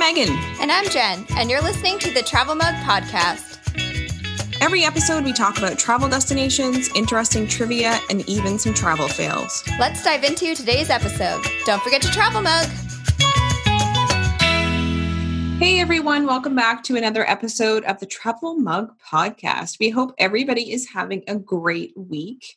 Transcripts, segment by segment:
Megan. And I'm Jen, and you're listening to the Travel Mug Podcast. Every episode, we talk about travel destinations, interesting trivia, and even some travel fails. Let's dive into today's episode. Don't forget to travel mug. Hey everyone, welcome back to another episode of the Travel Mug Podcast. We hope everybody is having a great week.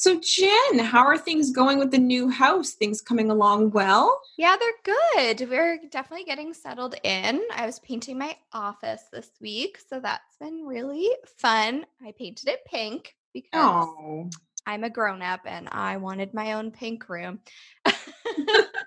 So, Jen, how are things going with the new house? Things coming along well? Yeah, they're good. We're definitely getting settled in. I was painting my office this week, so that's been really fun. I painted it pink because Oh, I'm a grown up and I wanted my own pink room.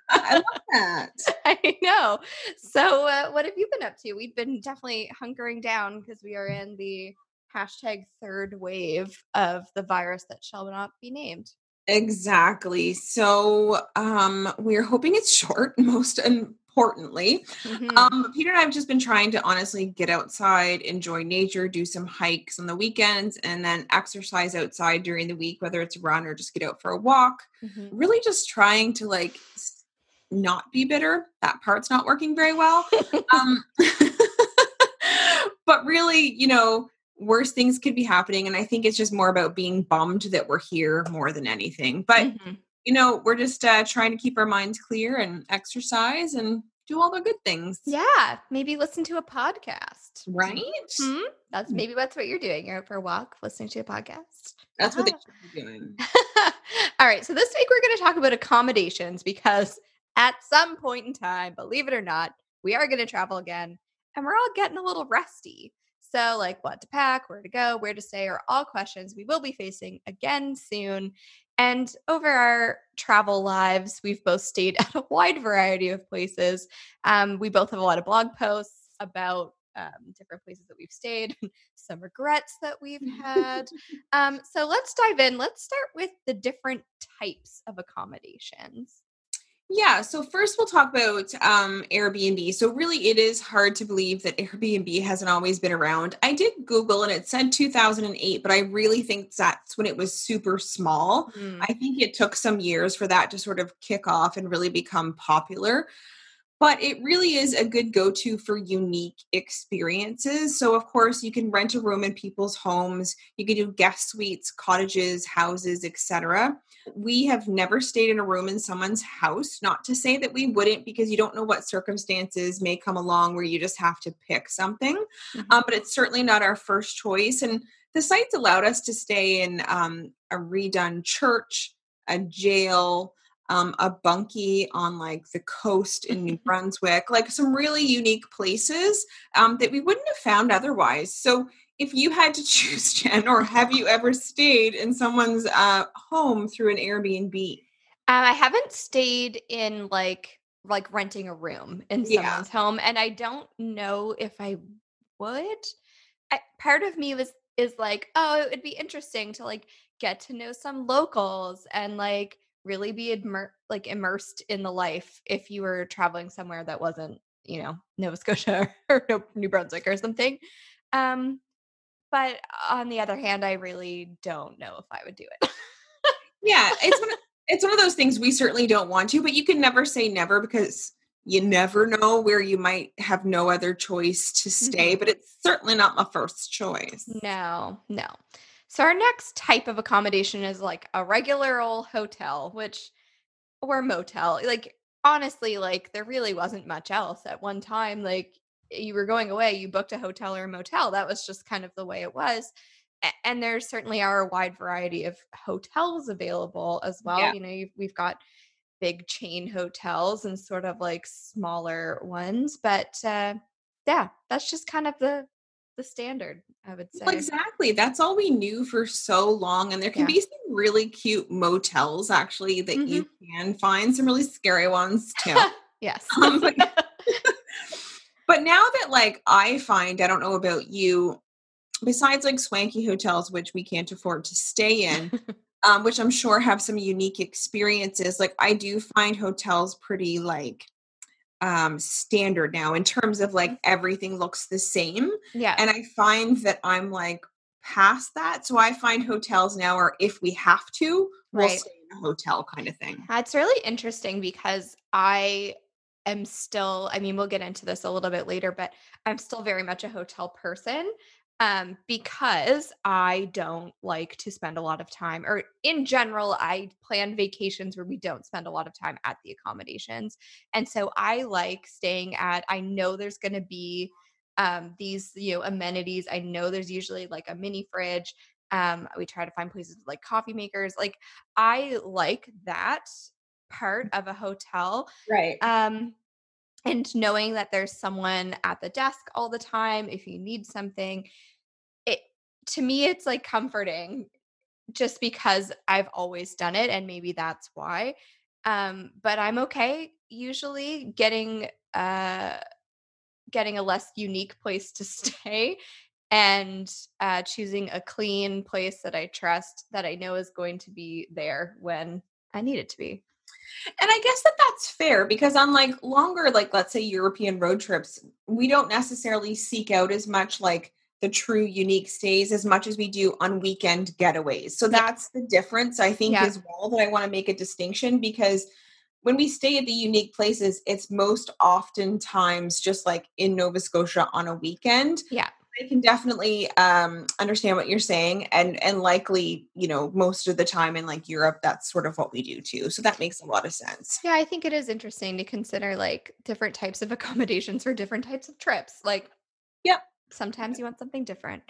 I love that. I know. So, uh, what have you been up to? We've been definitely hunkering down because we are in the hashtag third wave of the virus that shall not be named. Exactly. So, um, we're hoping it's short, most importantly. Mhm. Um, Peter and I have just been trying to honestly get outside, enjoy nature, do some hikes on the weekends, and then exercise outside during the week, whether it's run or just get out for a walk. Mhm. Really just trying to like not be bitter. That part's not working very well. um, but really, you know, worse things could be happening. And I think it's just more about being bummed that we're here more than anything. But Mhm. you know, we're just uh, trying to keep our minds clear and exercise and do all the good things. Yeah, maybe listen to a podcast. Right? Hmm? That's Mm. maybe that's what you're doing. You're out for a walk, listening to a podcast. That's what they should be doing. All right. So this week we're going to talk about accommodations because at some point in time, believe it or not, we are going to travel again and we're all getting a little rusty. So, like what to pack, where to go, where to stay are all questions we will be facing again soon. And over our travel lives, we've both stayed at a wide variety of places. Um, we both have a lot of blog posts about um, different places that we've stayed, some regrets that we've had. Um, so let's dive in. Let's start with the different types of accommodations. Yeah, so first we'll talk about um, Airbnb. So, really, it is hard to believe that Airbnb hasn't always been around. I did Google and it said 2008, but I really think that's when it was super small. Hmm. I think it took some years for that to sort of kick off and really become popular. But it really is a good go to for unique experiences. So, of course, you can rent a room in people's homes, you can do guest suites, cottages, houses, etc. We have never stayed in a room in someone's house. Not to say that we wouldn't, because you don't know what circumstances may come along where you just have to pick something. Mhm. Um, but it's certainly not our first choice. And the sites allowed us to stay in um, a redone church, a jail, um, a bunkie on like the coast in New Brunswick, like some really unique places um, that we wouldn't have found otherwise. So if you had to choose, Jen, or have you ever stayed in someone's uh, home through an Airbnb? Um, I haven't stayed in like like renting a room in Yeah. someone's home, and I don't know if I would. I, part of me was is like, oh, it would be interesting to like get to know some locals and like really be immer- like immersed in the life if you were traveling somewhere that wasn't you know Nova Scotia or New Brunswick or something. Um, but on the other hand, I really don't know if I would do it. Yeah, it's one of, it's one of those things we certainly don't want to, but you can never say never because you never know where you might have no other choice to stay. But it's certainly not my first choice. No, no. So our next type of accommodation is like a regular old hotel, which or motel. Like honestly, like there really wasn't much else at one time. Like you were going away, you booked a hotel or a motel. That was just kind of the way it was. And there certainly are a wide variety of hotels available as well. Yeah. You know, you've, we've got big chain hotels and sort of like smaller ones, but uh, yeah, that's just kind of the the standard, I would say. Well, exactly. That's all we knew for so long. And there can Yeah. be some really cute motels actually that you can find, some really scary ones too. yes. Um, but, but now that like I find, I don't know about you, besides like swanky hotels, which we can't afford to stay in, um, which I'm sure have some unique experiences. Like I do find hotels pretty like um standard now in terms of like everything looks the same. yeah. And I find that I'm like past that. So I find hotels now are if we have to, we'll Right. stay in a hotel kind of thing. That's really interesting because I am still, I mean, we'll get into this a little bit later, but I'm still very much a hotel person um, because I don't like to spend a lot of time, or in general, I plan vacations where we don't spend a lot of time at the accommodations. And so I like staying at, I know there's going to be um, these, you know, amenities. I know there's usually like a mini fridge. Um, we try to find places like coffee makers. Like I like that part of a hotel. Right. Um, and knowing that there's someone at the desk all the time if you need something to me it's like comforting just because I've always done it and maybe that's why. Um, but I'm okay usually getting uh getting a less unique place to stay and uh choosing a clean place that I trust that I know is going to be there when I need it to be. And I guess that that's fair because on like longer like let's say European road trips, we don't necessarily seek out as much like the true unique stays as much as we do on weekend getaways. So that's the difference, I think, yeah. as well, that I want to make a distinction because when we stay at the unique places, it's most oftentimes just like in Nova Scotia on a weekend. Yeah. I can definitely um, understand what you're saying, and and likely, you know, most of the time in like Europe, that's sort of what we do too. So that makes a lot of sense. Yeah, I think it is interesting to consider like different types of accommodations for different types of trips. Like, sometimes you want something different.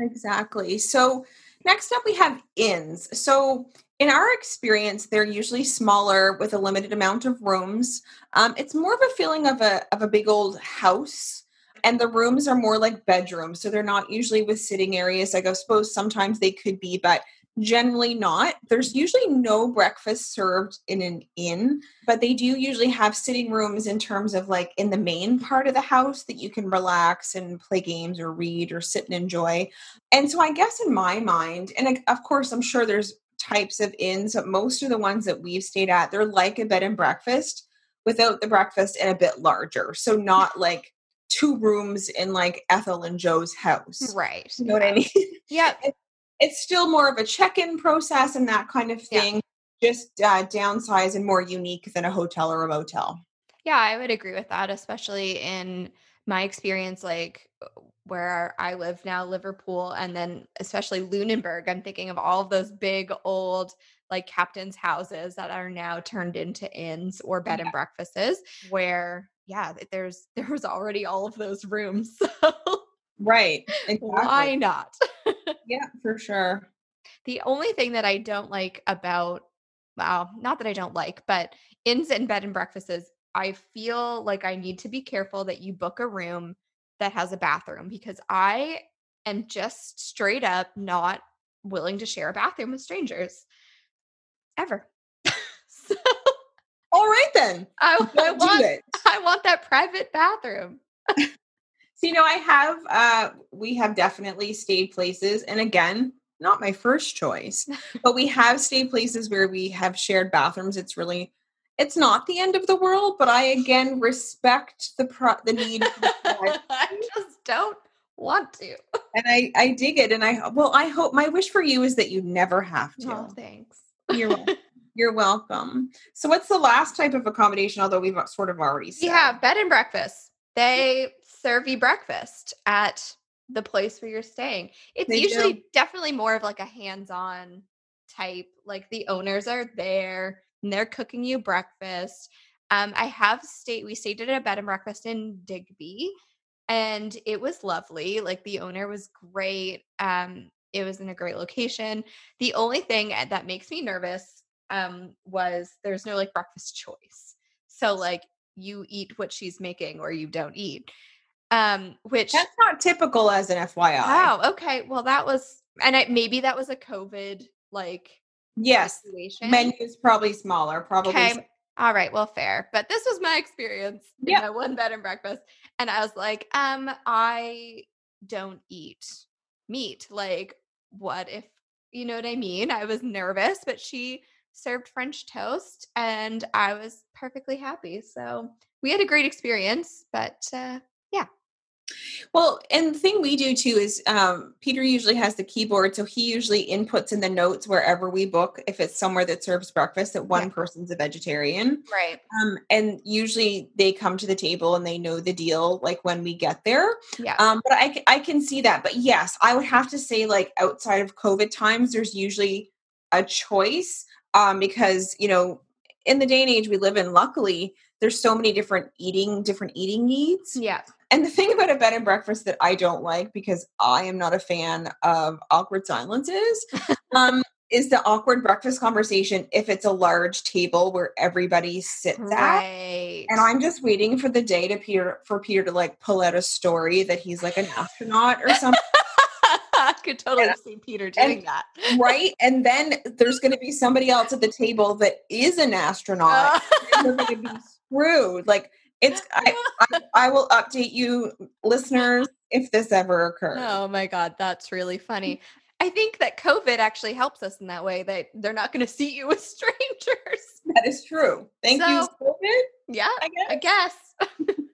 Exactly. So next up, we have inns. So in our experience, they're usually smaller with a limited amount of rooms. Um, it's more of a feeling of a of a big old house, and the rooms are more like bedrooms. So they're not usually with sitting areas. Like I suppose sometimes they could be, but Generally not. There's usually no breakfast served in an inn, but they do usually have sitting rooms in terms of like in the main part of the house that you can relax and play games or read or sit and enjoy. And so I guess in my mind, and of course I'm sure there's types of inns, but most of the ones that we've stayed at, they're like a bed and breakfast without the breakfast and a bit larger. So not like two rooms in like Ethel and Joe's house. Right. You know what I mean? Yeah it's still more of a check-in process and that kind of thing yeah. just uh, downsize and more unique than a hotel or a motel yeah i would agree with that especially in my experience like where i live now liverpool and then especially lunenburg i'm thinking of all of those big old like captain's houses that are now turned into inns or bed yeah. and breakfasts where yeah there's there was already all of those rooms so right exactly. why not yeah, for sure. The only thing that I don't like about, well, not that I don't like, but inns and bed and breakfasts is I feel like I need to be careful that you book a room that has a bathroom because I am just straight up not willing to share a bathroom with strangers ever. so, all right then. I, I want I want that private bathroom. So, you know, I have, uh, we have definitely stayed places. And again, not my first choice, but we have stayed places where we have shared bathrooms. It's really, it's not the end of the world, but I again respect the pro- the need. I just don't want to. And I I dig it, and I well, I hope my wish for you is that you never have to. Oh, thanks. You're welcome. You're welcome. So, what's the last type of accommodation? Although we've sort of already said. Yeah, bed and breakfast. They serve you breakfast at the place where you're staying. It's they usually do. definitely more of like a hands-on type. Like the owners are there and they're cooking you breakfast. Um, I have stayed. We stayed at a bed and breakfast in Digby, and it was lovely. Like the owner was great. Um, it was in a great location. The only thing that makes me nervous um, was there's no like breakfast choice. So like you eat what she's making or you don't eat um which that's not typical as an fyi oh okay well that was and I, maybe that was a covid like yes situation. menu is probably smaller probably okay. all right well fair but this was my experience yeah my one bed and breakfast and i was like um i don't eat meat like what if you know what i mean i was nervous but she served french toast and i was perfectly happy so we had a great experience but uh yeah Well, and the thing we do too is um, Peter usually has the keyboard, so he usually inputs in the notes wherever we book. If it's somewhere that serves breakfast, that one Yeah. person's a vegetarian, Right. um, and usually they come to the table and they know the deal, like when we get there. Yeah. Um, but I can see that. But yes, I would have to say, like outside of COVID times, there's usually a choice um, because you know, in the day and age we live in, luckily there's so many different eating different eating needs. yeah. And the thing about a bed and breakfast that I don't like because I am not a fan of awkward silences um, is the awkward breakfast conversation if it's a large table where everybody sits at. And I'm just waiting for the day to Peter for Peter to like pull out a story that he's like an astronaut or something, I could totally Yeah. see Peter doing that. right? And then there's going to be somebody else at the table that is an astronaut. and we're going to be screwed. Like it's, I, I, I will update you, listeners, if this ever occurs. oh my god, that's really funny. I think that COVID actually helps us in that way that they're not going to see you with strangers. That is true. Thank you, COVID. Yeah, I guess. I guess.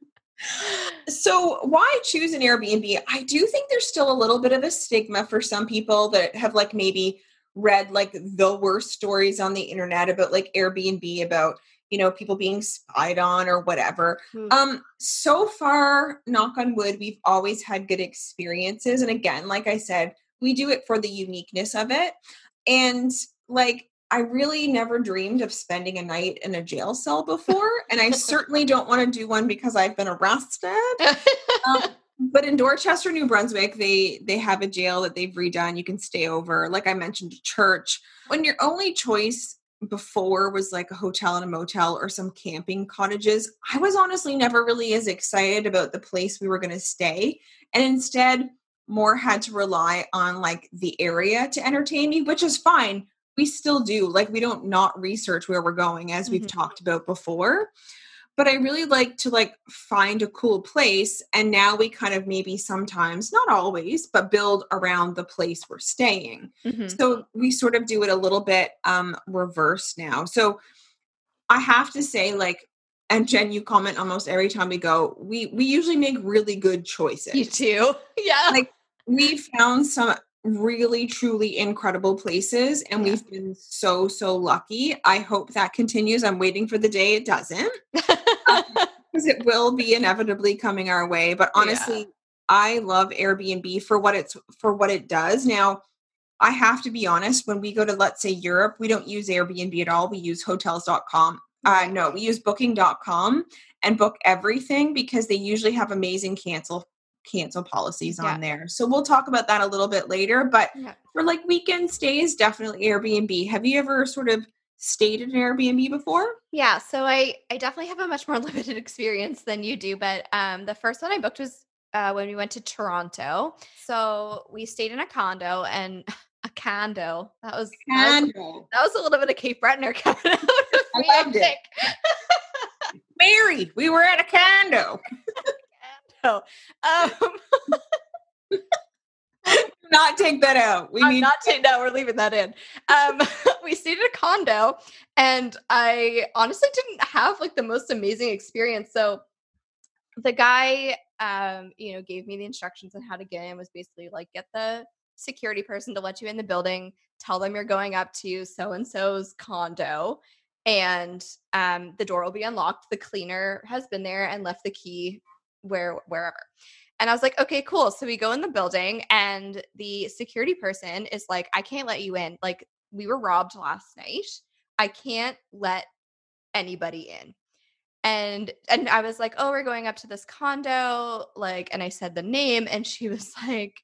So, why choose an Airbnb? I do think there's still a little bit of a stigma for some people that have like maybe read like the worst stories on the internet about like Airbnb about you know people being spied on or whatever. Hmm. Um so far knock on wood we've always had good experiences and again like I said we do it for the uniqueness of it and like I really never dreamed of spending a night in a jail cell before and I certainly don't want to do one because I've been arrested um, but in Dorchester, New Brunswick, they they have a jail that they've redone. You can stay over. Like I mentioned, church. When your only choice before was like a hotel and a motel or some camping cottages, I was honestly never really as excited about the place we were going to stay, and instead more had to rely on like the area to entertain me, which is fine. We still do. Like we don't not research where we're going, as we've Mhm. talked about before but I really like to like find a cool place and now we kind of maybe sometimes not always but build around the place we're staying. Mhm. So we sort of do it a little bit um reverse now. So I have to say like and Jen you comment almost every time we go we we usually make really good choices. You too. Yeah. Like we found some really truly incredible places and Yeah. we've been so so lucky. I hope that continues. I'm waiting for the day it doesn't because it will be inevitably coming our way but Yeah. honestly i love airbnb for what it's for what it does now i have to be honest when we go to let's say europe we don't use airbnb at all we use hotels.com uh, Right. no we use booking.com and book everything because they usually have amazing cancel cancel policies Yeah. on there so we'll talk about that a little bit later but Yeah. for like weekend stays definitely airbnb have you ever sort of stayed in an airbnb before Yeah, so I I definitely have a much more limited experience than you do, but um the first one I booked was uh when we went to Toronto. So we stayed in a condo and a condo. That was that was, that was a little bit of Cape Breton coming out. I loved it. married. We were at a condo. Um Not take that out. We I'm need not saying no, we're leaving that in. Um, we stayed at a condo, and I honestly didn't have like the most amazing experience. So the guy, um, you know, gave me the instructions on how to get in. Was basically like get the security person to let you in the building, tell them you're going up to so and so's condo, and um, the door will be unlocked. The cleaner has been there and left the key where wherever. And I was like, okay, cool. So we go in the building, and the security person is like, I can't let you in. Like, we were robbed last night. I can't let anybody in. And and I was like, oh, we're going up to this condo, like, and I said the name, and she was like,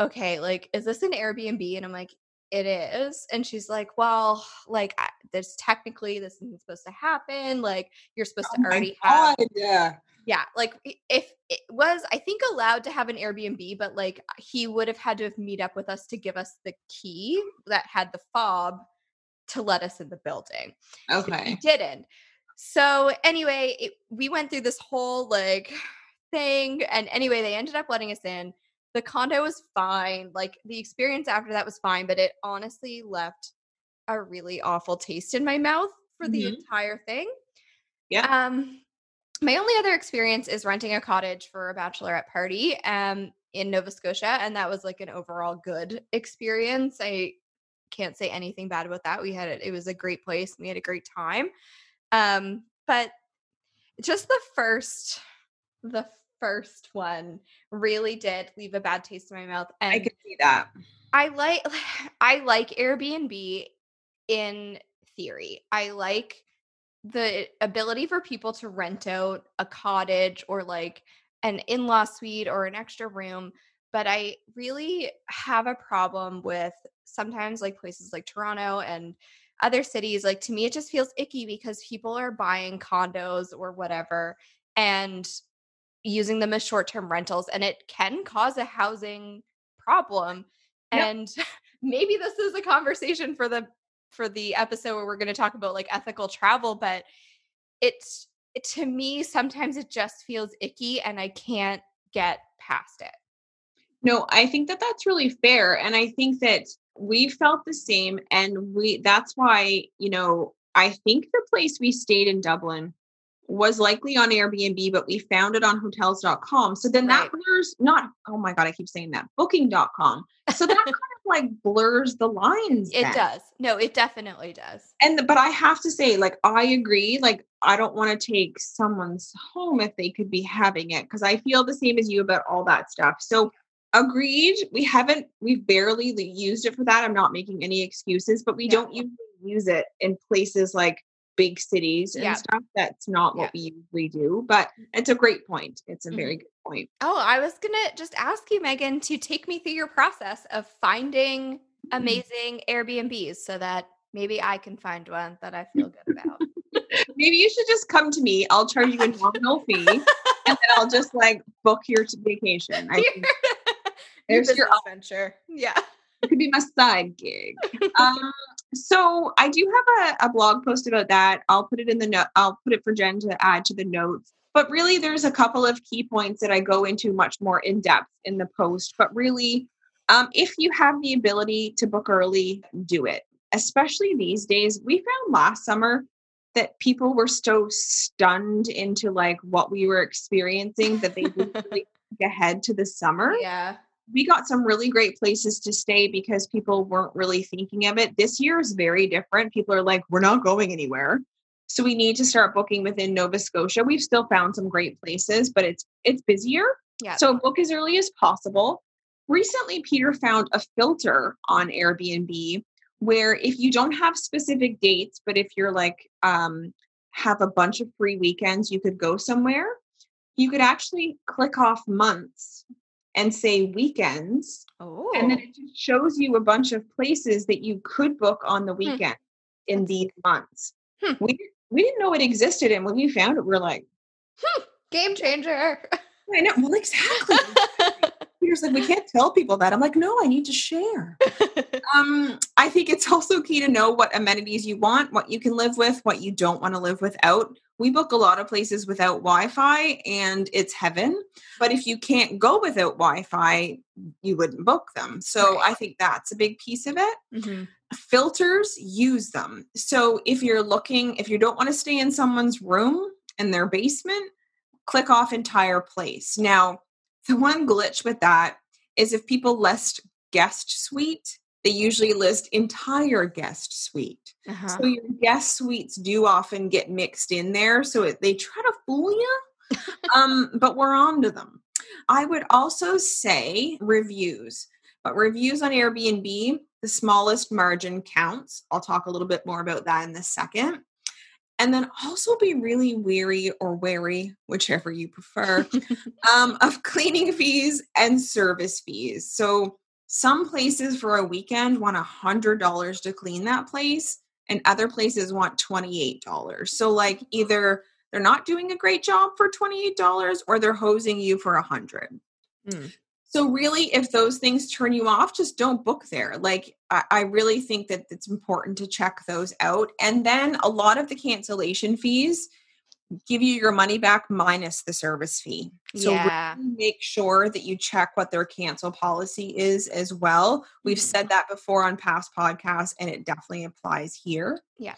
okay, like, is this an Airbnb? And I'm like, it is. And she's like, well, like, I, this technically this isn't supposed to happen. Like, you're supposed Oh to already have Yeah. Yeah, like if it was, I think allowed to have an Airbnb, but like he would have had to have meet up with us to give us the key that had the fob to let us in the building. Okay, He didn't. So anyway, it, we went through this whole like thing, and anyway, they ended up letting us in. The condo was fine. Like the experience after that was fine, but it honestly left a really awful taste in my mouth for the Mhm. entire thing. Yeah. Um, my only other experience is renting a cottage for a bachelorette party um in Nova Scotia and that was like an overall good experience. I can't say anything bad about that. We had it it was a great place. and We had a great time. Um but just the first the first one really did leave a bad taste in my mouth and I could see that. I like I like Airbnb in theory. I like the ability for people to rent out a cottage or like an in-law suite or an extra room, but I really have a problem with sometimes like places like Toronto and other cities like to me it just feels icky because people are buying condos or whatever and using them as short-term rentals and it can cause a housing problem Yep. and maybe this is a conversation for the for the episode where we're going to talk about like ethical travel but it's it, to me sometimes it just feels icky and i can't get past it No, I think that that's really fair. And I think that we felt the same. And we, that's why, you know, I think the place we stayed in Dublin was likely on Airbnb, but we found it on hotels.com. So then that Right. blurs, not, oh my God, I keep saying that, booking.com. So that kind of like blurs the lines. it then. does no it definitely does And, but I have to say, like, I agree. Like, I don't want to take someone's home if they could be having it because I feel the same as you about all that stuff. So, agreed. We haven't, we've barely used it for that. I'm not making any excuses, but we Yeah. don't usually use it in places like big cities and Yeah. stuff. That's not what we usually do, but it's a great point. It's a Mhm. very good point. oh i was gonna just ask you megan to take me through your process of finding Mm-hmm. amazing airbnbs so that maybe i can find one that i feel good about Maybe you should just come to me. I'll charge you a nominal fee and then I'll just like book your vacation. I think Your There's your business venture yeah it could be my side gig. um, so I do have a, a blog post about that. I'll put it in the note. I'll put it for Jen to add to the notes. But really, there's a couple of key points that I go into much more in depth in the post. But really, um, if you have the ability to book early, do it. Especially these days, we found last summer that people were so stunned into like what we were experiencing that they didn't really think ahead to the summer yeah we got some really great places to stay because people weren't really thinking of it. This year is very different. People are like, we're not going anywhere. So we need to start booking within Nova Scotia. We've still found some great places, but it's it's busier. yeah So book as early as possible. Recently, Peter found a filter on Airbnb where if you don't have specific dates, but if you're like um, have a bunch of free weekends, you could go somewhere. You could actually click off months and say weekends, oh and then it just shows you a bunch of places that you could book on the weekend in these months. Hmm. We we didn't know it existed, and when we found it, we're like, game changer I know. Well, exactly. Peter's like, we can't tell people that. I'm like, no, I need to share. Um, I think it's also key to know what amenities you want, what you can live with, what you don't want to live without. We book a lot of places without Wi-Fi, and it's heaven. But if you can't go without Wi-Fi, you wouldn't book them. So Right. I think that's a big piece of it Mhm. filters use them so if you're looking if you don't want to stay in someone's room in their basement click off entire place now the one glitch with that is if people list guest suite they usually list entire guest suite. Uh-huh. so your guest suites do often get mixed in there so it, they try to fool you um, but we're on to them. I would also say reviews but reviews on airbnb the smallest margin counts. I'll talk a little bit more about that in a second. And then also be really weary or wary whichever you prefer um, of cleaning fees and service fees. So some places for a weekend want a hundred dollars to clean that place and other places want $28 so like either they're not doing a great job for $28 or they're hosing you for a hundred. Mm. so really if those things turn you off just don't book there. Like I, I really think that it's important to check those out. And then a lot of the cancellation fees give you your money back minus the service fee so really make sure that you check what their cancel policy is as well we've Mhm. said that before on past podcasts and it definitely applies here Yeah.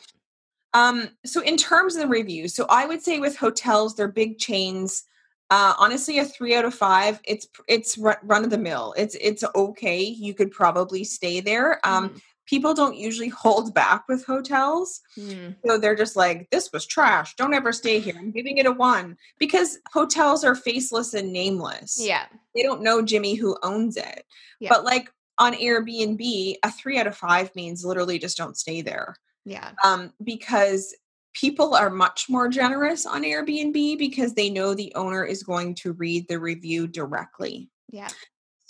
Um, so in terms of the reviews, so I would say with hotels, they're big chains. Uh, honestly, a three out of five. It's it's run of the mill. It's it's okay. You could probably stay there. Um, mm. People don't usually hold back with hotels, mm. so they're just like, "This was trash. Don't ever stay here." I'm giving it a one because hotels are faceless and nameless. Yeah, they don't know Jimmy who owns it. Yeah. But like on Airbnb, a three out of five means literally just don't stay there. Yeah. Um, because people are much more generous on Airbnb because they know the owner is going to read the review directly. Yeah.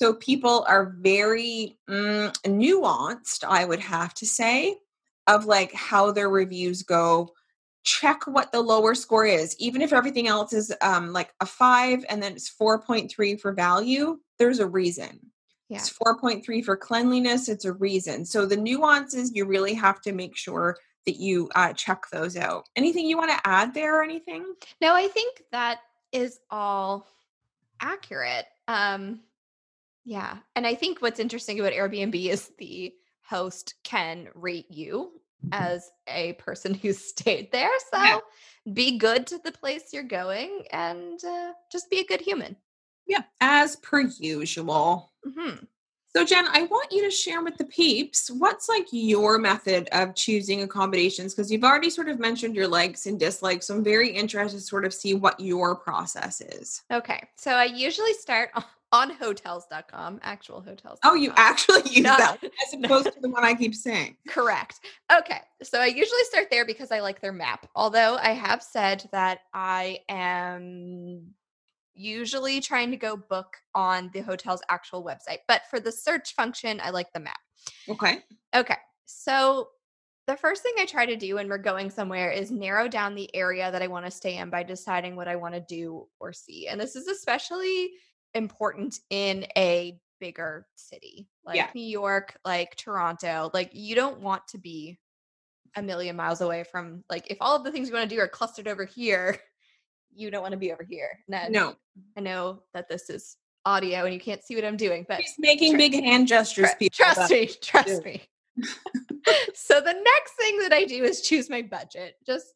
So people are very mm, nuanced, I would have to say, of like how their reviews go. Check what the lower score is. Even if everything else is um, like a five and then it's 4.3 for value, there's a reason. Yeah. It's 4.3 for cleanliness. It's a reason. So the nuances, you really have to make sure that you uh, check those out. Anything you want to add there or anything? No, I think that is all accurate. Um, yeah. And I think what's interesting about Airbnb is the host can rate you as a person who stayed there. So yeah. be good to the place you're going and uh, just be a good human. Yeah, as per usual. Mm-hmm. So, Jen, I want you to share with the peeps what's like your method of choosing accommodations because you've already sort of mentioned your likes and dislikes. So, I'm very interested to sort of see what your process is. Okay. So, I usually start on hotels.com, actual hotels. Oh, you actually use Not, that as opposed to the one I keep saying. Correct. Okay. So, I usually start there because I like their map. Although I have said that I am usually trying to go book on the hotel's actual website. But for the search function, I like the map. Okay. Okay. So the first thing I try to do when we're going somewhere is narrow down the area that I want to stay in by deciding what I want to do or see. And this is especially important in a bigger city like yeah. New York, like Toronto. Like you don't want to be a million miles away from like if all of the things you want to do are clustered over here you don't want to be over here. And no. I know that this is audio and you can't see what I'm doing, but he's making big hand gestures. Tr- trust me, trust me. so the next thing that I do is choose my budget. Just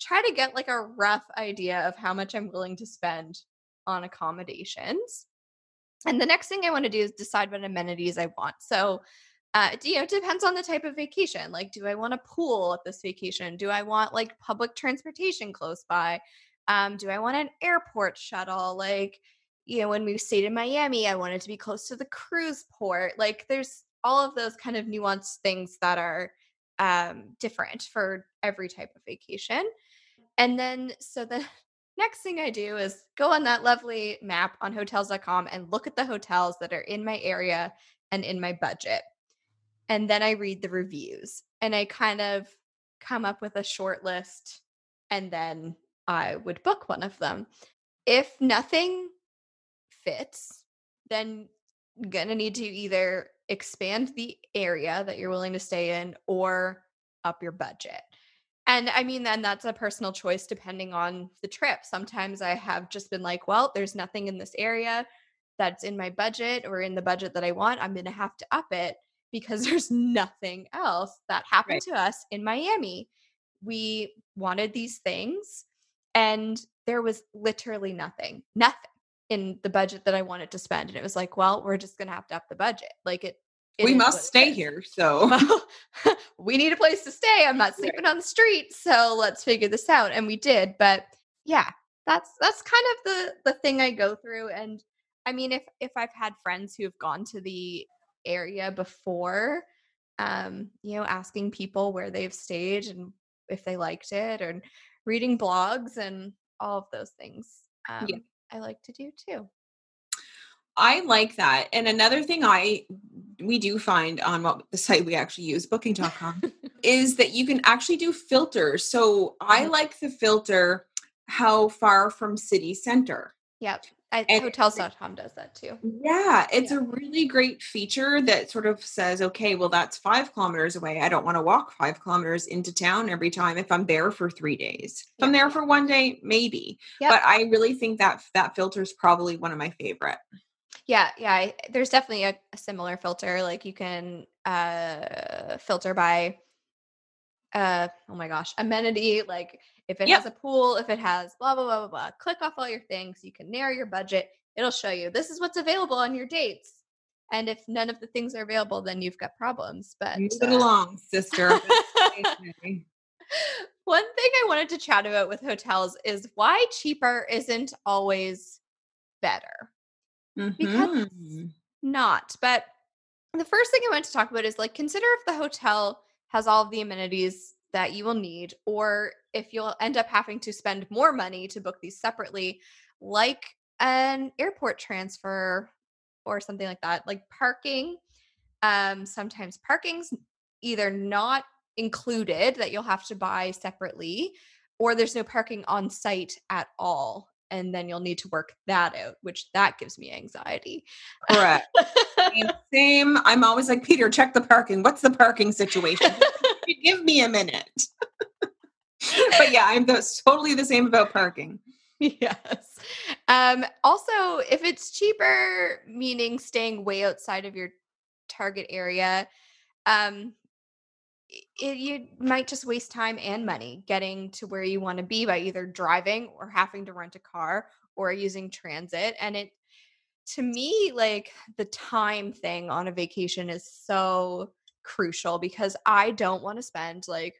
try to get like a rough idea of how much I'm willing to spend on accommodations. And the next thing I want to do is decide what amenities I want. So uh, you know, it depends on the type of vacation. Like, do I want a pool at this vacation? Do I want like public transportation close by? Um, do I want an airport shuttle? Like, you know, when we stayed in Miami, I wanted to be close to the cruise port. Like, there's all of those kind of nuanced things that are um, different for every type of vacation. And then, so the next thing I do is go on that lovely map on hotels.com and look at the hotels that are in my area and in my budget. And then I read the reviews and I kind of come up with a short list and then I would book one of them. If nothing fits, then you're gonna need to either expand the area that you're willing to stay in or up your budget. And I mean, then that's a personal choice depending on the trip. Sometimes I have just been like, well, there's nothing in this area that's in my budget or in the budget that I want. I'm going to have to up it because there's nothing else that happened right. to us in Miami. We wanted these things and there was literally nothing, nothing in the budget that I wanted to spend. And it was like, well, we're just going to have to up the budget. Like it, it we must stay here. So we need a place to stay. I'm not sleeping right. on the street. So let's figure this out. And we did. But yeah, that's, that's kind of the, the thing I go through. And I mean, if, if I've had friends who have gone to the area before, um, you know, asking people where they've stayed and if they liked it and reading blogs and all of those things. Um, yeah. I like to do too. I like that. And another thing I we do find on what the site we actually use, booking.com, is that you can actually do filters. So I mm-hmm. like the filter how far from city center. Yep. I, hotels.com does that too. Yeah, it's yeah. a really great feature that sort of says, okay, well, that's five kilometers away. I don't want to walk five kilometers into town every time if I'm there for three days. If I'm there for one day, maybe. Yep. But I really think that that filter is probably one of my favorite. Yeah, yeah. I, there's definitely a, a, similar filter. Like you can uh, filter by uh oh my gosh amenity like if it Yep. has a pool if it has blah blah blah blah blah click off all your things you can narrow your budget it'll show you this is what's available on your dates and if none of the things are available then you've got problems but Move it uh, along, sister. One thing i wanted to chat about with hotels is why cheaper isn't always better Because- Mhm. not. But the first thing I want to talk about is like consider if the hotel has all of the amenities that you will need, or if you'll end up having to spend more money to book these separately, like an airport transfer or something like that, like parking. Um, sometimes parking's either not included that you'll have to buy separately, or there's no parking on site at all. And then you'll need to work that out, which that gives me anxiety. Correct. Same, Same. I'm always like, Peter, check the parking. What's the parking situation? Give me a minute. but yeah, I'm the, totally the same about parking. yes. Um, also, if it's cheaper, meaning staying way outside of your target area, um, it, you might just waste time and money getting to where you want to be by either driving or having to rent a car or using transit. And it, to me, like the time thing on a vacation is so crucial because I don't want to spend like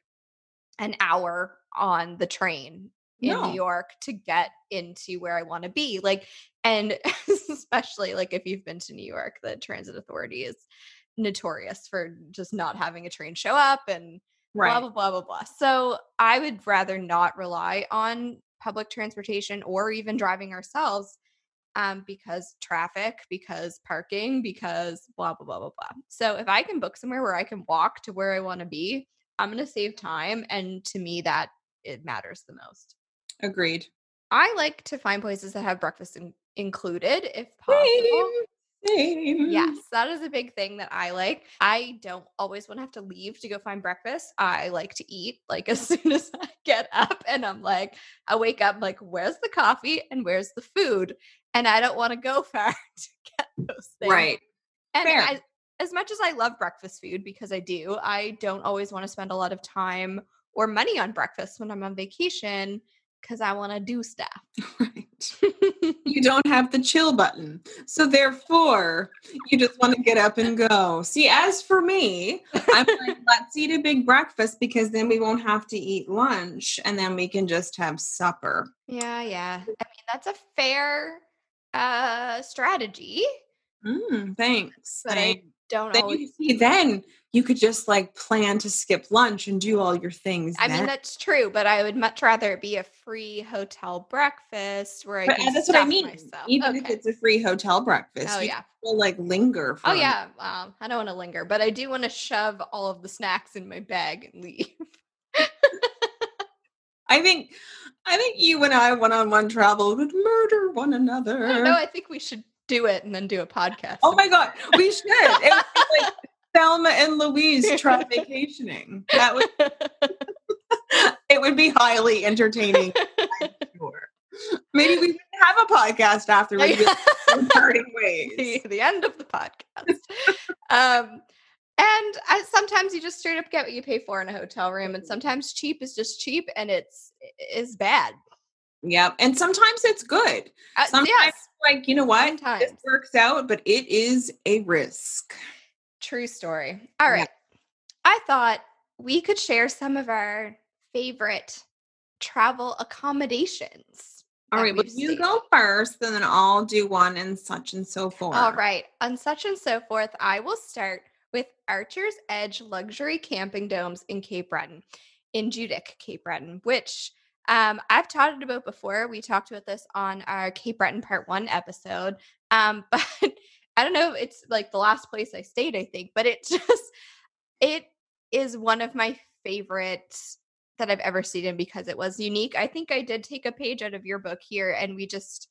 an hour on the train in No. New York to get into where I want to be. Like, and especially like if you've been to New York, the transit authority is notorious for just not having a train show up and blah blah blah blah blah. So I would rather not rely on public transportation or even driving ourselves um, because traffic, because parking, because blah blah blah blah blah. So if I can book somewhere where I can walk to where I want to be, I'm gonna save time, and to me that it matters the most. Agreed. I like to find places that have breakfast in- included if possible. Same. Same. Yes, that is a big thing that I like. I don't always want to have to leave to go find breakfast. I like to eat like as soon as I get up and I'm like, I wake up like, where's the coffee and where's the food? And I don't want to go far to get those things. Right. And Fair. I, as much as I love breakfast food because I do, I don't always want to spend a lot of time or money on breakfast when I'm on vacation because I want to do stuff. Right. You don't have the chill button. So therefore, you just want to get up and go. See, as for me, I'm like, let's eat a big breakfast because then we won't have to eat lunch and then we can just have supper. yeah, yeah. I mean, that's a fair uh strategy, Mm, thanks. but I Thanks. Don't Then always you see, then you could just like plan to skip lunch and do all your things. I mean that's true, but I would much rather it be a free hotel breakfast where I but can uh, that's what I mean. myself. Even if it's a free hotel breakfast, Oh, yeah. can still like linger. For Oh yeah, um, I don't want to linger, but I do want to shove all of the snacks in my bag and leave. I think I think you and I one on one travel would murder one another. No. I think we should do it and then do a podcast. oh my god, we should. It be like Thelma and Louise try vacationing. That would it would be highly entertaining, I'm sure. Maybe we have a podcast after we get parting ways. the, the end of the podcast. um, and I, sometimes you just straight up get what you pay for in a hotel room, and sometimes cheap is just cheap, and it's is bad. Yeah, And sometimes it's good. Uh, yes, like, you know what? This works out, but it is a risk. true story. All right. Yeah. I thought we could share some of our favorite travel accommodations. All right, well, you stayed. go first, and then I'll do one and such and so forth. All right. On such and so forth, I will start with Archer's Edge Luxury Camping Domes in Cape Breton, in Judique, Cape Breton, which um, I've talked about before. We talked about this on our Cape Breton Part One episode. Um, but I don't know. It's like the last place I stayed, I think, but it just it is one of my favorites that I've ever seen in because it was unique. I think I did take a page out of your book here, and we just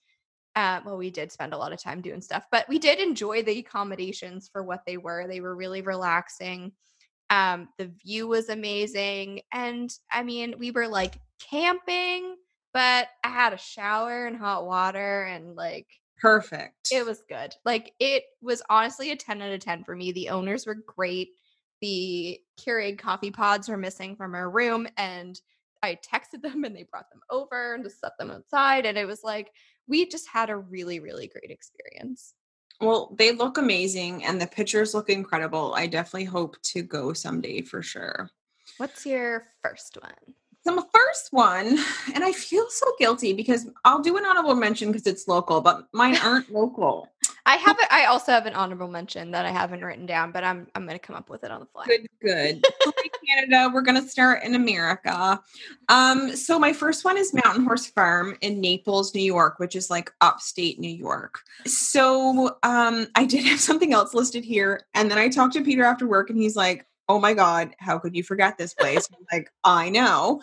uh, well, we did spend a lot of time doing stuff, but we did enjoy the accommodations for what they were. They were really relaxing. Um, the view was amazing. And I mean, we were like camping, but I had a shower and hot water and like Perfect. it was good. Like it was honestly a 10 out of 10 for me. The owners were great. the Keurig coffee pods were missing from our room and I texted them and they brought them over and just set them outside. And it was like, we just had a really, really great experience. Well, they look amazing and the pictures look incredible. I definitely hope to go someday for sure. What's your first one? So my first one, and I feel so guilty because I'll do an honorable mention because it's local, but mine aren't local. I have it. I also have an honorable mention that I haven't written down, but I'm I'm going to come up with it on the fly. Good, good. Canada. We're going to start in America. Um, so my first one is Mountain Horse Farm in Naples, New York, which is like upstate New York. So um, I did have something else listed here, and then I talked to Peter after work, and he's like, oh my god how could you forget this place like i know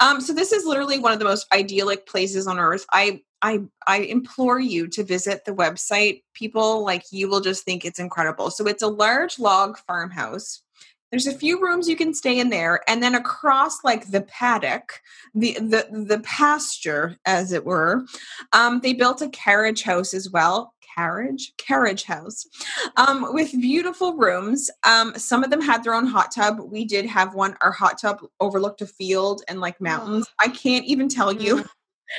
um, so this is literally one of the most idyllic places on earth i i i implore you to visit the website people like you will just think it's incredible so it's a large log farmhouse there's a few rooms you can stay in there and then across like the paddock the the the pasture as it were um, they built a carriage house as well. Carriage? Carriage house. Um, with beautiful rooms. Um, some of them had their own hot tub. We did have one. Our hot tub overlooked a field and like mountains. Oh. i can't even tell you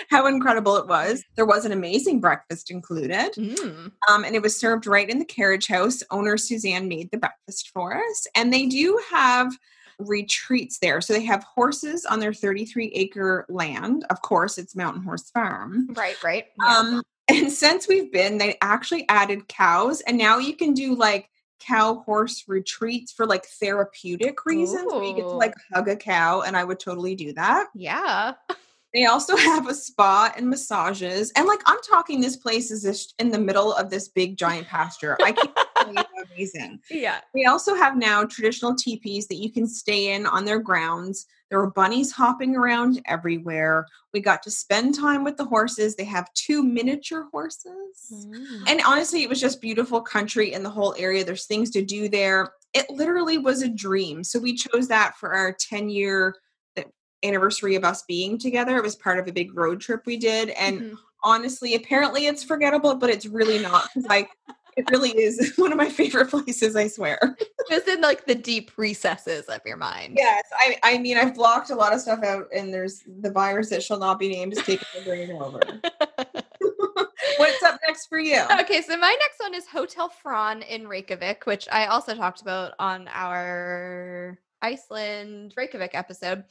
how incredible it was. There was an amazing breakfast included. Mm. Um, and it was served right in the carriage house. Owner Suzanne made the breakfast for us. And they do have retreats there. So they have horses on their 33 acre land. Of course, it's Mountain Horse Farm. Right, right. Yeah. Um, and since we've been, they actually added cows. And now you can do like cow horse retreats for like therapeutic reasons Ooh. where you get to like hug a cow. And I would totally do that. Yeah. They also have a spa and massages. And like I'm talking this place is just in the middle of this big giant pasture. I can't you amazing. Yeah. They also have now traditional teepees that you can stay in on their grounds. There were bunnies hopping around everywhere. We got to spend time with the horses. They have two miniature horses. Mm. And honestly, it was just beautiful country in the whole area. There's things to do there. It literally was a dream. So we chose that for our 10 year anniversary of us being together. It was part of a big road trip we did. And mm-hmm. honestly, apparently it's forgettable, but it's really not I it really is one of my favorite places, I swear. Just in like the deep recesses of your mind. Yes. I I mean I've blocked a lot of stuff out and there's the virus that shall not be named is taking the brain over. What's up next for you? Okay, so my next one is Hotel Fron in Reykjavik, which I also talked about on our Iceland Reykjavik episode.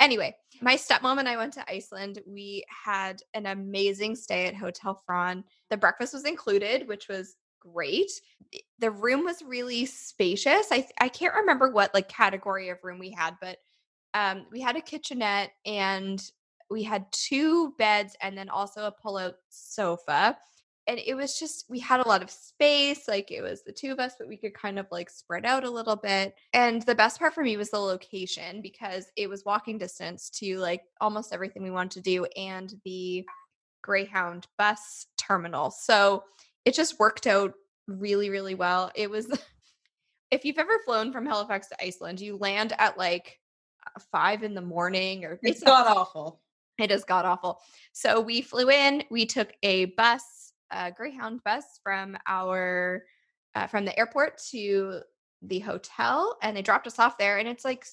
Anyway, my stepmom and I went to Iceland. We had an amazing stay at Hotel Fron. The breakfast was included, which was great. The room was really spacious. I I can't remember what like category of room we had, but um, we had a kitchenette and we had two beds and then also a pull-out sofa and it was just we had a lot of space like it was the two of us but we could kind of like spread out a little bit and the best part for me was the location because it was walking distance to like almost everything we wanted to do and the greyhound bus terminal so it just worked out really really well. It was if you've ever flown from halifax to iceland you land at like uh, five in the morning or it's, it's god awful. It is god awful. So we flew in we took a bus a Greyhound bus from our uh, from the airport to the hotel, and they dropped us off there, and it's like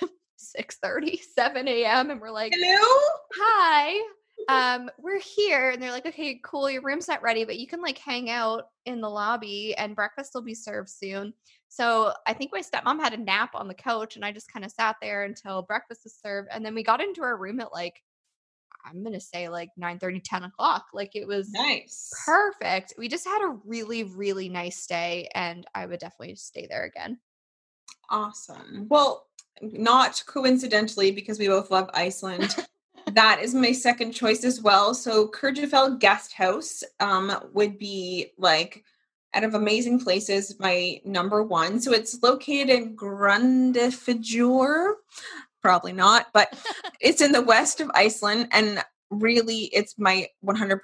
6 30, 7 a.m. And we're like, Hello? Hi. Um, we're here. And they're like, okay, cool, your room's not ready, but you can like hang out in the lobby and breakfast will be served soon. So I think my stepmom had a nap on the couch and I just kind of sat there until breakfast was served. And then we got into our room at like I'm gonna say like 9 30, 10 o'clock. Like it was nice. Perfect. We just had a really, really nice stay and I would definitely stay there again. Awesome. Well, not coincidentally, because we both love Iceland. that is my second choice as well. So Kirkjufell Guest House um, would be like out of amazing places, my number one. So it's located in Grundarfjörður probably not, but it's in the west of Iceland and really it's my 100%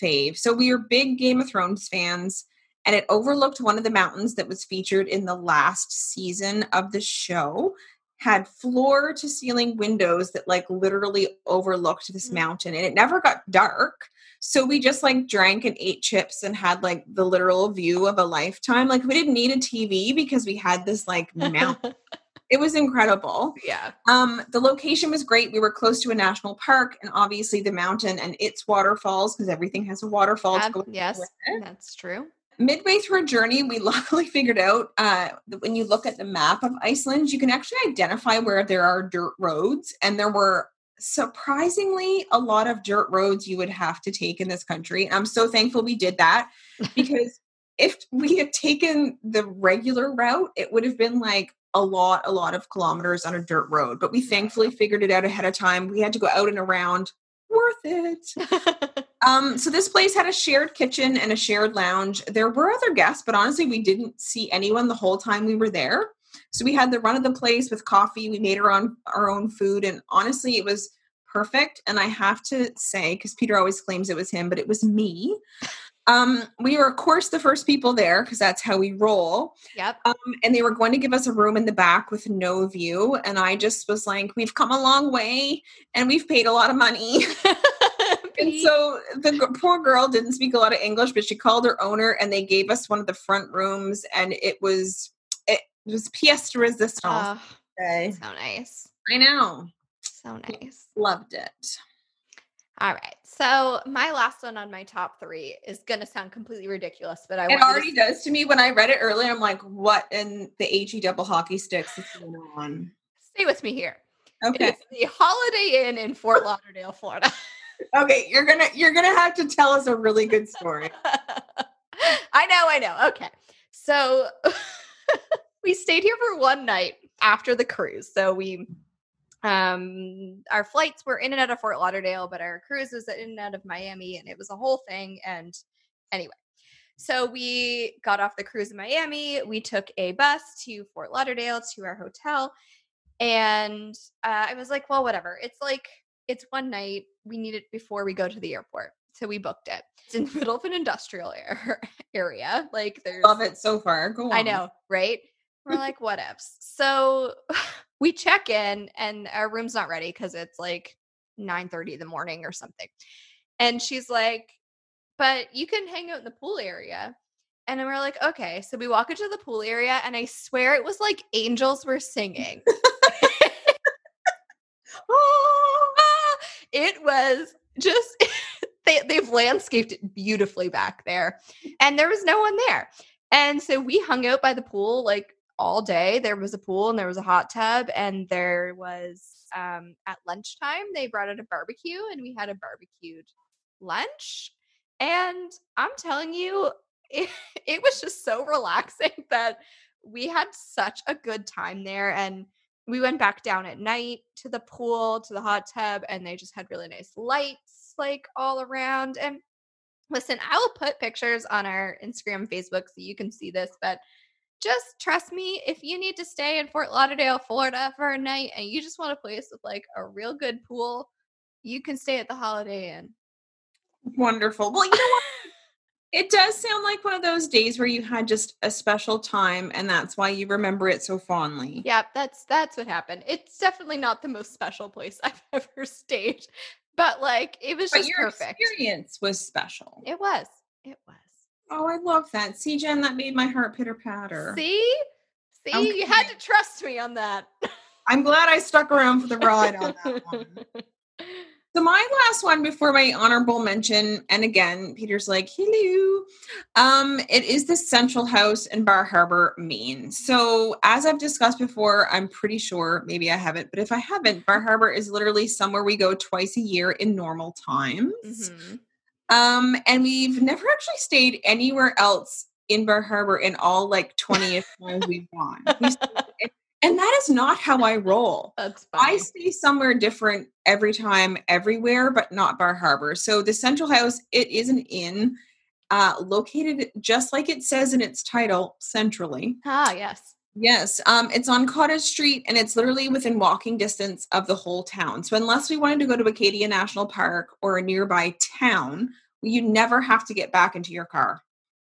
fave. So we are big Game of Thrones fans and it overlooked one of the mountains that was featured in the last season of the show. had floor to ceiling windows that like literally overlooked this Mm. mountain and it never got dark. So we just like drank and ate chips and had like the literal view of a lifetime. Like we didn't need a TV because we had this like mountain. It was incredible. yeah. Um, the location was great. We were close to a national park and obviously the mountain and its waterfalls because everything has a waterfall. go yes, that's true. Midway through our journey, we luckily figured out uh, that when you look at the map of Iceland, you can actually identify where there are dirt roads. And there were surprisingly a lot of dirt roads you would have to take in this country. And I'm so thankful we did that because if we had taken the regular route, it would have been like a lot, a lot of kilometers on a dirt road. But we thankfully figured it out ahead of time. We had to go out and around. Worth it. Um, so this place had a shared kitchen and a shared lounge. There were other guests, but honestly, we didn't see anyone the whole time we were there. So we had the run of the place with coffee. We made our own our own food, and honestly, it was perfect. And I have to say, because Peter always claims it was him, but it was me. Um, we were, of course, the first people there because that's how we roll. yep. Um, and they were going to give us a room in the back with no view. And I just was like, "We've come a long way, and we've paid a lot of money." And so the poor girl didn't speak a lot of English, but she called her owner and they gave us one of the front rooms and it was it was pièce de resistance. Oh, so nice. I know. So nice. Loved it. All right. So my last one on my top three is gonna sound completely ridiculous, but I It you to already does to me when I read it earlier. I'm like, what in the HE double hockey sticks is going on? stay with me here. Okay. It's the Holiday Inn in Fort Lauderdale, Florida. Okay, you're gonna you're gonna have to tell us a really good story. I know, I know. Okay. So we stayed here for one night after the cruise. So we um our flights were in and out of Fort Lauderdale, but our cruise was in and out of Miami and it was a whole thing and anyway. So we got off the cruise in Miami, we took a bus to Fort Lauderdale to our hotel and uh, I was like, well, whatever. It's like it's one night. We need it before we go to the airport. So we booked it. It's in the middle of an industrial air- area. Like there's Love it so far. Go on. I know, right? We're like, what ifs? So we check in and our room's not ready because it's like 9 30 in the morning or something. And she's like, but you can hang out in the pool area. And then we're like, okay. So we walk into the pool area, and I swear it was like angels were singing. Oh, it was just they they've landscaped it beautifully back there and there was no one there and so we hung out by the pool like all day there was a pool and there was a hot tub and there was um at lunchtime they brought out a barbecue and we had a barbecued lunch. And i'm telling you it, it was just so relaxing that we had such a good time there and we went back down at night to the pool to the hot tub and they just had really nice lights like all around. And listen i will put pictures on our instagram facebook so you can see this but just trust me if you need to stay in fort lauderdale florida for a night and you just want a place with like a real good pool you can stay at the holiday inn wonderful. Well, you know what? It does sound like one of those days where you had just a special time and that's why you remember it so fondly. Yep, that's that's what happened. It's definitely not the most special place I've ever stayed, but like it was But just your perfect. experience was special. It was. It was. Oh, I love that. See, Jen, that made my heart pitter patter. See? See, you had to trust me on that. I'm glad I stuck around for the ride on that one. So my last one before my honorable mention, and again, Peter's like, hello. Um, it is the Central House in Bar Harbor, Maine. So as I've discussed before, I'm pretty sure, maybe I haven't, but if I haven't, Bar Harbor is literally somewhere we go twice a year in normal times. Mhm. Um, and we've never actually stayed anywhere else in Bar Harbor in all like 20th times we've gone. We stayed- and that is not how I roll. That's I stay somewhere different every time, everywhere, but not Bar Harbor. So the Central House, it is an inn uh, located just like it says in its title, centrally. ah, yes. Yes, um, it's on Cottage Street, and it's literally within walking distance of the whole town. So unless we wanted to go to Acadia National Park or a nearby town, you never have to get back into your car.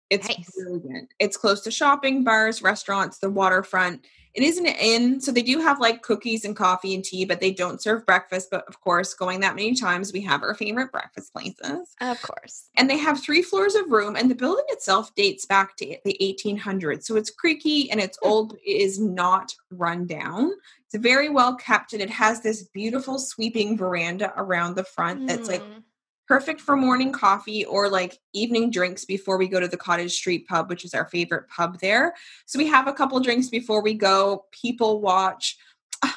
It's Nice. brilliant. It's close to shopping, bars, restaurants, the waterfront. It is an inn, so they do have like cookies and coffee and tea, but they don't serve breakfast. But of course, going that many times, we have our favorite breakfast places. Of course. And they have three floors of room, and the building itself dates back to the 1800s. So it's creaky and it's Hmm. old, it is not run down. It's very well kept, and it has this beautiful sweeping veranda around the front that's like Mm. Perfect for morning coffee or like evening drinks before we go to the Cottage Street pub, which is our favorite pub there. So we have a couple drinks before we go, people watch.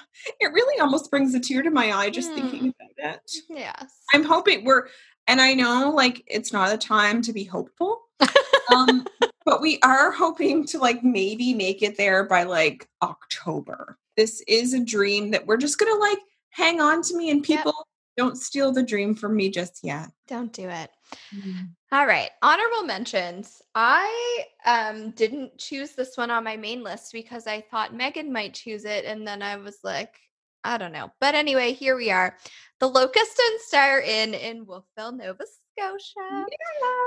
It really almost brings a tear to my eye just thinking about it. yes. I'm hoping we're, and I know like it's not a time to be hopeful, um, but we are hoping to like maybe make it there by like October. This is a dream that we're just gonna like hang on to me and Yep. Don't steal the dream from me just yet. Don't do it. All right. Honorable mentions. I um didn't choose this one on my main list because I thought Megan might choose it. And then I was like, I don't know. But anyway, here we are. The Locust and Star Inn in Wolfville, Nova Scotia.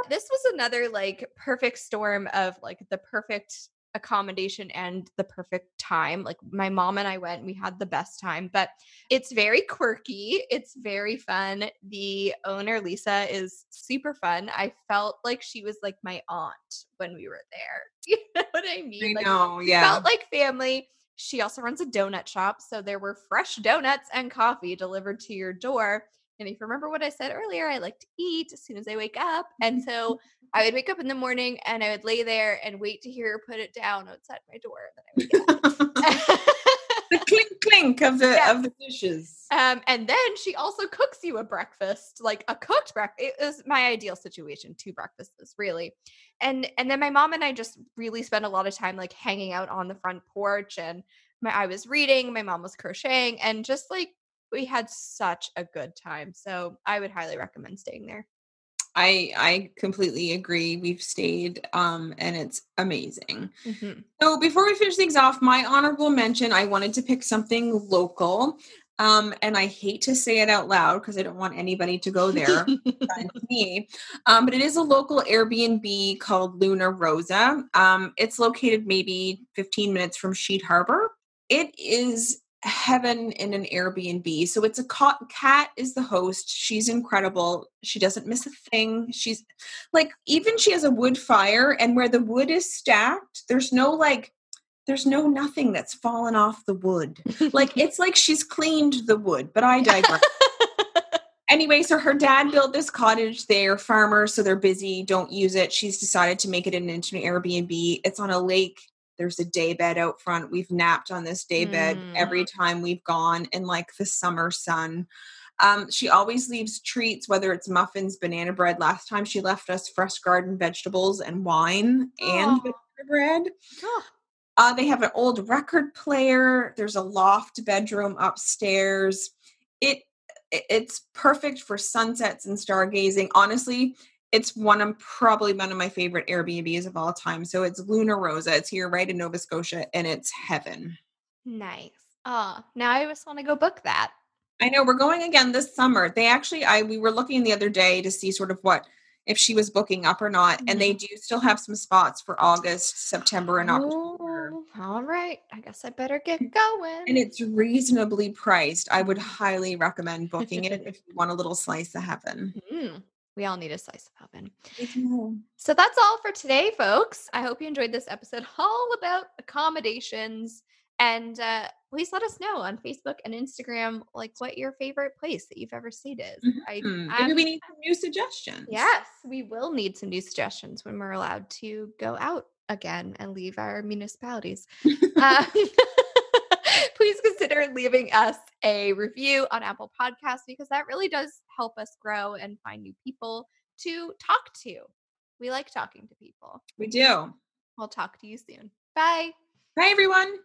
This was another like perfect storm of like the perfect accommodation and the perfect time. Like my mom and I went, we had the best time, but it's very quirky. It's very fun. The owner, Lisa, is super fun. I felt like she was like my aunt when we were there. You know what I mean? I Like, know, yeah. Felt like family. She also runs a donut shop. So there were fresh donuts and coffee delivered to your door. And if you remember what I said earlier, I like to eat as soon as I wake up. And so I would wake up in the morning and I would lay there and wait to hear her put it down outside my door. Then I would get the clink clink of the Yeah. of the dishes. Um, and then she also cooks you a breakfast, like a cooked breakfast. It was my ideal situation, two breakfasts, really. And and then my mom and I just really spent a lot of time like hanging out on the front porch and my I was reading, my mom was crocheting, and just like we had such a good time. So I would highly recommend staying there. I I completely agree. We've stayed um and it's amazing. Mhm. So before we finish things off, my honorable mention, I wanted to pick something local. Um, and I hate to say it out loud because I don't want anybody to go there. me. Um, but it is a local Airbnb called Luna Rosa. Um, it's located maybe 15 minutes from Sheet Harbor. It is heaven in an Airbnb. So it's a cat. Cat is the host. She's incredible. She doesn't miss a thing. She's like even she has a wood fire, and where the wood is stacked, there's no like. There's no nothing that's fallen off the wood. Like it's like she's cleaned the wood, but I digress anyway, so her dad built this cottage. They're farmers, so they're busy, don't use it. She's decided to make it an into an Airbnb. It's on a lake. There's a day bed out front. We've napped on this day bed Mm. every time we've gone in like the summer sun. Um, she always leaves treats, whether it's muffins, banana bread. Last time she left us fresh garden vegetables and wine and banana bread. Oh, Uh, they have an old record player. There's a loft bedroom upstairs. It- it's perfect for sunsets and stargazing. Honestly, it's one of probably one of my favorite Airbnbs of all time. So it's Luna Rosa. It's here right in Nova Scotia, and it's heaven. nice. Oh, now I just want to go book that. I know we're going again this summer. They actually, I we were looking the other day to see sort of what if she was booking up or not, and they mm-hmm. do still have some spots for August, September, and October. Oh, all right. I guess I better get mm. going. and it's reasonably priced. I would mm. highly recommend booking it if you want a little slice of heaven. Mm, we all need a slice of heaven. So that's all for today, folks. I hope you enjoyed this episode all about accommodations. And uh, please let us know on Facebook and Instagram, like what your favorite place that you've ever stayed is. I, Hmm, Maybe we need some new suggestions. yes, we will need some new suggestions when we're allowed to go out again and leave our municipalities. Um, please consider leaving us a review on Apple Podcasts because that really does help us grow and find new people to talk to. We like talking to people. we do. We'll talk to you soon. Bye. Bye, everyone.